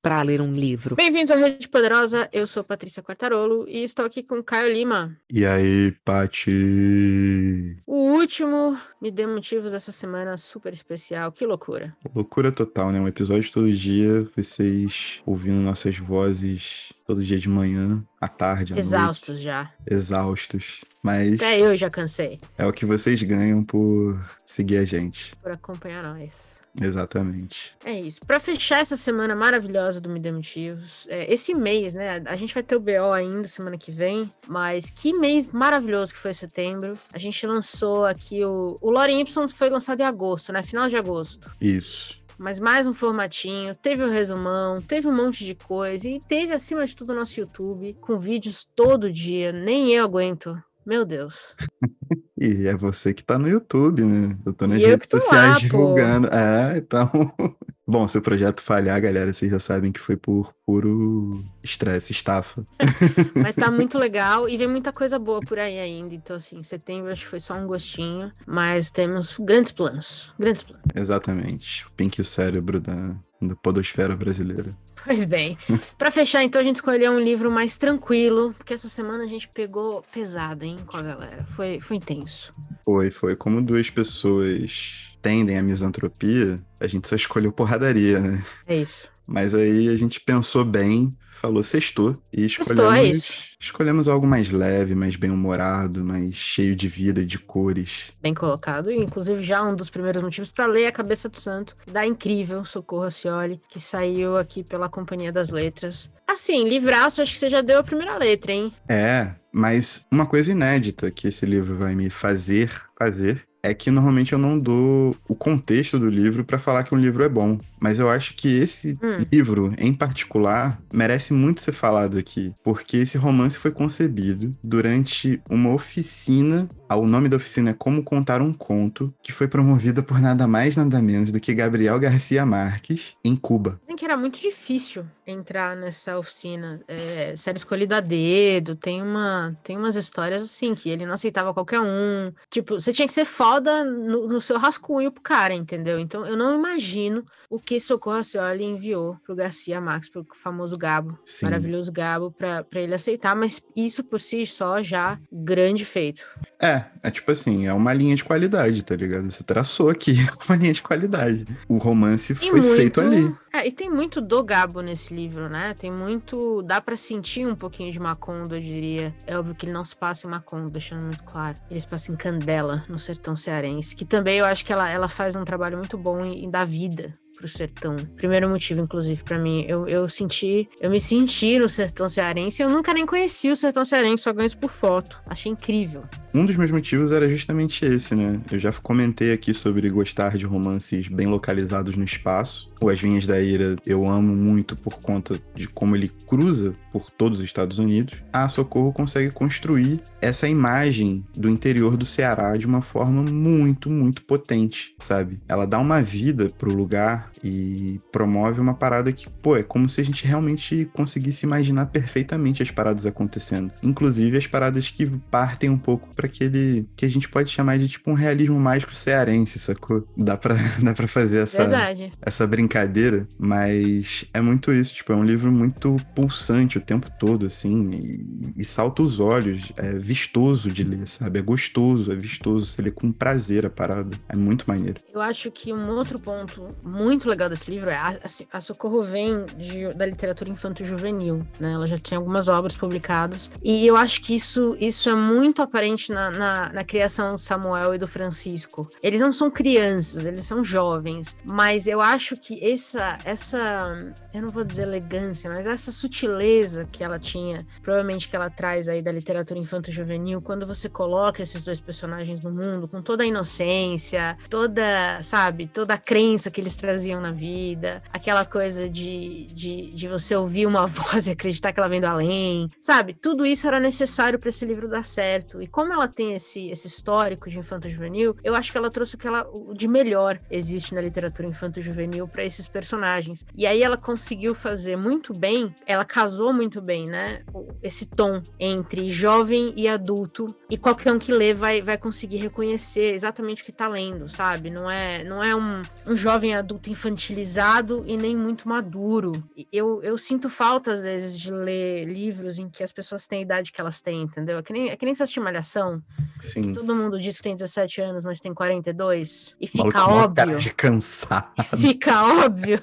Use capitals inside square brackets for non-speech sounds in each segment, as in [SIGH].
Para ler um livro. Bem-vindos à Rede Poderosa, eu sou Patrícia Quartarolo e estou aqui com Caio Lima. E aí, Pati? O último Me Dê Motivos dessa semana super especial, que loucura. Loucura total, né? Um episódio todo dia, vocês ouvindo nossas vozes todo dia de manhã, à tarde, à Exaustos noite. já. Exaustos. Mas Até eu já cansei é o que vocês ganham por seguir a gente. por acompanhar nós. Exatamente. É isso. Pra fechar essa semana maravilhosa do Me Dê Motivos, é, esse mês, né? A gente vai ter o BO ainda semana que vem, mas que mês maravilhoso que foi setembro. A gente lançou aqui o. O Lore Y foi lançado em agosto, né? Final de agosto. Isso. Mas mais um formatinho, teve o resumão, teve um monte de coisa e teve acima de tudo o nosso YouTube com vídeos todo dia. Nem eu aguento. Meu Deus. [LAUGHS] E é você que tá no YouTube, né? Eu tô nas E redes sociais lá, pô. divulgando. É, então. [LAUGHS] Bom, se o projeto falhar, galera, vocês já sabem que foi por puro estresse, estafa. [LAUGHS] Mas tá [LAUGHS] muito legal e vem muita coisa boa por aí ainda. Então, assim, setembro acho que foi só um gostinho. Mas temos grandes planos. Grandes planos. Exatamente. O Pink e o cérebro da, da podosfera brasileira. Pois bem. Pra fechar, então, a gente escolheu um livro mais tranquilo, porque essa semana a gente pegou pesado, hein, com a galera. Foi, foi intenso. Foi, foi. Como duas pessoas tendem à misantropia, a gente só escolheu porradaria, né? É isso. Mas aí a gente pensou bem, falou sextou e escolhemos, é isso. escolhemos algo mais leve, mais bem-humorado, mais cheio de vida, de cores. Bem colocado. E, inclusive, já um dos primeiros motivos pra ler A Cabeça do Santo, da incrível Socorro Acioli, que saiu aqui pela Companhia das Letras. Assim, livraço, acho que você já deu a primeira letra, hein? É, mas uma coisa inédita que esse livro vai me fazer fazer é que normalmente eu não dou o contexto do livro pra falar que um livro é bom. Mas eu acho que esse Hum. livro, em particular, merece muito ser falado aqui, porque esse romance foi concebido durante uma oficina. O nome da oficina é Como Contar um Conto, que foi promovida por nada mais, nada menos do que Gabriel Garcia Marques, em Cuba. Que era muito difícil entrar nessa oficina. É, ser escolhido a dedo. Tem, uma, tem umas histórias assim, que ele não aceitava qualquer um. Tipo, você tinha que ser foda no, no seu rascunho pro cara, entendeu? Então eu não imagino o que Socorro Acioli enviou pro Garcia Marques, pro famoso Gabo. Sim. Maravilhoso Gabo, pra, pra ele aceitar. Mas isso por si só já grande feito. É, é tipo assim, é uma linha de qualidade, tá ligado? Você traçou aqui [LAUGHS] uma linha de qualidade. O romance E foi feito ali. É, e tem muito do Gabo nesse livro, né? Tem muito. Dá pra sentir um pouquinho de Macondo, eu diria. É óbvio que ele não se passa em Macondo, deixando muito claro. Ele se passa em Candela, no sertão cearense. Que também eu acho que ela, ela faz um trabalho muito bom em, em dar vida pro sertão. Primeiro motivo, inclusive, pra mim. Eu, eu senti. Eu me senti no sertão cearense. Eu nunca nem conheci o sertão cearense, só ganho isso por foto. Achei incrível. Um dos meus motivos era justamente esse, né? Eu já comentei aqui sobre gostar de romances bem localizados no espaço. O As Vinhas da Eu amo muito por conta de como ele cruza por todos os Estados Unidos. A Socorro consegue construir essa imagem do interior do Ceará de uma forma muito, muito potente, sabe? Ela dá uma vida pro lugar e promove uma parada que, pô, é como se a gente realmente conseguisse imaginar perfeitamente as paradas acontecendo. Inclusive as paradas que partem um pouco para aquele que a gente pode chamar de tipo um realismo mágico cearense, sacou? Dá pra, [LAUGHS] dá pra fazer essa, Verdade. essa brincadeira, mas é muito isso, tipo, é um livro muito pulsante o tempo todo, assim, e, e salta os olhos, é vistoso de ler, sabe? É gostoso, é vistoso, você lê com prazer a parada, é muito maneiro. Eu acho que um outro ponto muito legal desse livro é a, a Socorro vem de- da literatura infanto-juvenil, né? Ela já tinha algumas obras publicadas. E eu acho que isso, isso é muito aparente na, na, na criação do Samuel e do Francisco. Eles não são crianças, eles são jovens. Mas eu acho que essa, essa eu não vou dizer elegância, mas essa sutileza que ela tinha, provavelmente que ela traz aí da literatura infanto-juvenil, quando você coloca esses dois personagens no mundo, com toda a inocência, toda, sabe, toda a crença que eles traziam na vida, aquela coisa de, de, de você ouvir uma [LAUGHS] voz e acreditar que ela vem do além, sabe? Tudo isso era necessário para esse livro dar certo. E como ela tem esse, esse histórico de infanto-juvenil, eu acho que ela trouxe o que ela, de melhor existe na literatura infanto-juvenil para esses personagens. E aí ela conseguiu fazer muito bem, ela casou muito bem, né? Esse tom entre jovem e adulto, e qualquer um que lê vai, vai conseguir reconhecer exatamente o que tá lendo, sabe? Não é, não é um, um jovem adulto infantilizado e nem muito maduro. Eu, eu sinto falta, às vezes, de ler livros em que as pessoas têm a idade que elas têm, entendeu? É que nem, é que nem assistir Malhação. Sim. Todo mundo diz que tem 17 anos, mas tem 42. E fica cara óbvio. de cansado. Fica óbvio.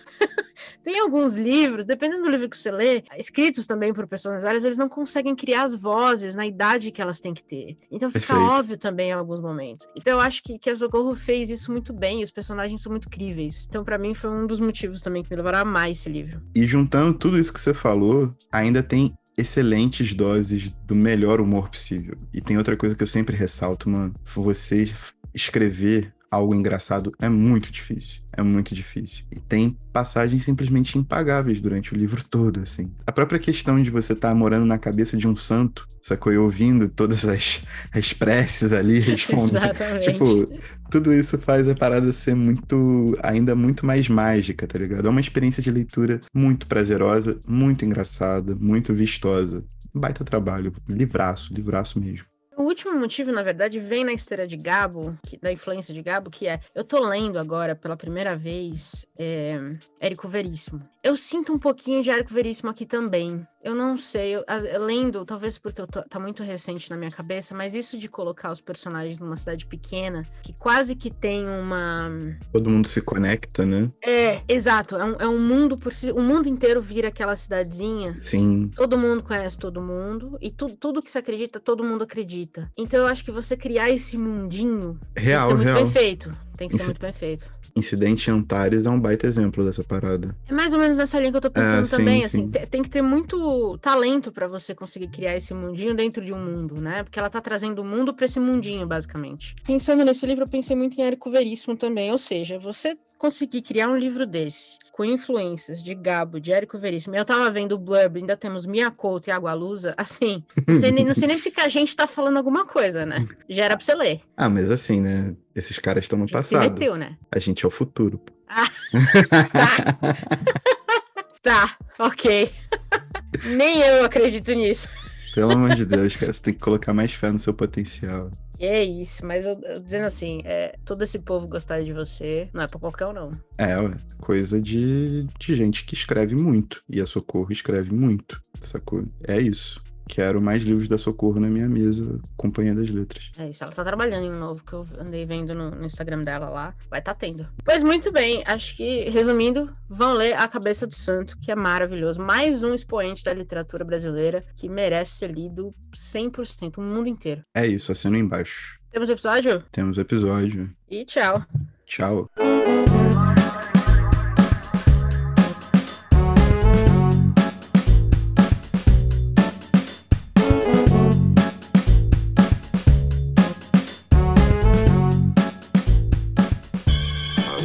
Tem alguns livros, dependendo do livro que você lê, escritos também por pessoas velhas, eles não conseguem criar as vozes na idade que elas têm que ter. Então fica Perfeito. óbvio também em alguns momentos. Então eu acho que, que a Socorro fez isso muito bem, e os personagens são muito críveis. Então para mim foi um dos motivos também que me levaram a amar esse livro. E juntando tudo isso que você falou, ainda tem excelentes doses do melhor humor possível. E tem outra coisa que eu sempre ressalto, mano. Você escrever algo engraçado é muito difícil. É muito difícil. E tem passagens simplesmente impagáveis durante o livro todo, assim. A própria questão de você estar morando na cabeça de um santo, sacou? E ouvindo todas as, as preces ali, [LAUGHS] respondendo. Tipo, tudo isso faz a parada ser muito, ainda muito mais mágica, tá ligado? É uma experiência de leitura muito prazerosa, muito engraçada, muito vistosa. Baita trabalho, livraço, livraço mesmo. O último motivo, na verdade, vem na esteira de Gabo, que- da influência de Gabo, que é: eu tô lendo agora pela primeira vez é, Érico Veríssimo. Eu sinto um pouquinho de Érico Veríssimo aqui também. Eu não sei, eu, lendo, talvez porque eu tô- tá muito recente na minha cabeça, mas isso de colocar os personagens numa cidade pequena, que quase que tem uma. Todo mundo se conecta, né? É, exato, é um, é um mundo por si. O mundo inteiro vira aquela cidadezinha. Sim, Todo mundo conhece todo mundo e tu, tudo que se acredita, todo mundo acredita. Então eu acho que você criar esse mundinho tem que real, ser muito real. bem feito. Tem que ser Isso- muito bem feito. Incidente em Antares é um baita exemplo dessa parada. É mais ou menos nessa linha que eu tô pensando É, sim, também, sim. assim, te- tem que ter muito talento pra você conseguir criar esse mundinho dentro de um mundo, né? Porque ela tá trazendo o mundo pra esse mundinho, basicamente. Pensando nesse livro, eu pensei muito em Érico Veríssimo também, ou seja, você conseguir criar um livro desse, com influências de Gabo, de Érico Veríssimo, eu tava vendo o blurb, ainda temos Mia Couto e Água Lusa, assim, não sei, nem, não sei nem porque a gente tá falando alguma coisa, né? Já era pra você ler. [LAUGHS] Ah, mas assim, né? Esses caras estão no gente se passado. meteu, né? A gente é o futuro. pô. [LAUGHS] Tá, ok. [LAUGHS] Nem eu acredito nisso. Pelo amor de Deus, cara, você tem que colocar mais fé no seu potencial. É isso, mas eu, eu dizendo assim, é, todo esse povo gostar de você não é pra qualquer um, não. É, coisa de, de gente que escreve muito. E a Socorro escreve muito, sacou? É isso. Quero mais livros da Socorro na minha mesa, Companhia das Letras. É isso, ela tá trabalhando em um novo que eu andei vendo no, no Instagram dela lá. Vai tá tendo. Pois muito bem, acho que, resumindo, vão ler A Cabeça do Santo, que é maravilhoso. Mais um expoente da literatura brasileira que merece ser lido 100%, o mundo inteiro. É isso, assina embaixo. Temos episódio? Temos episódio. E tchau. Tchau.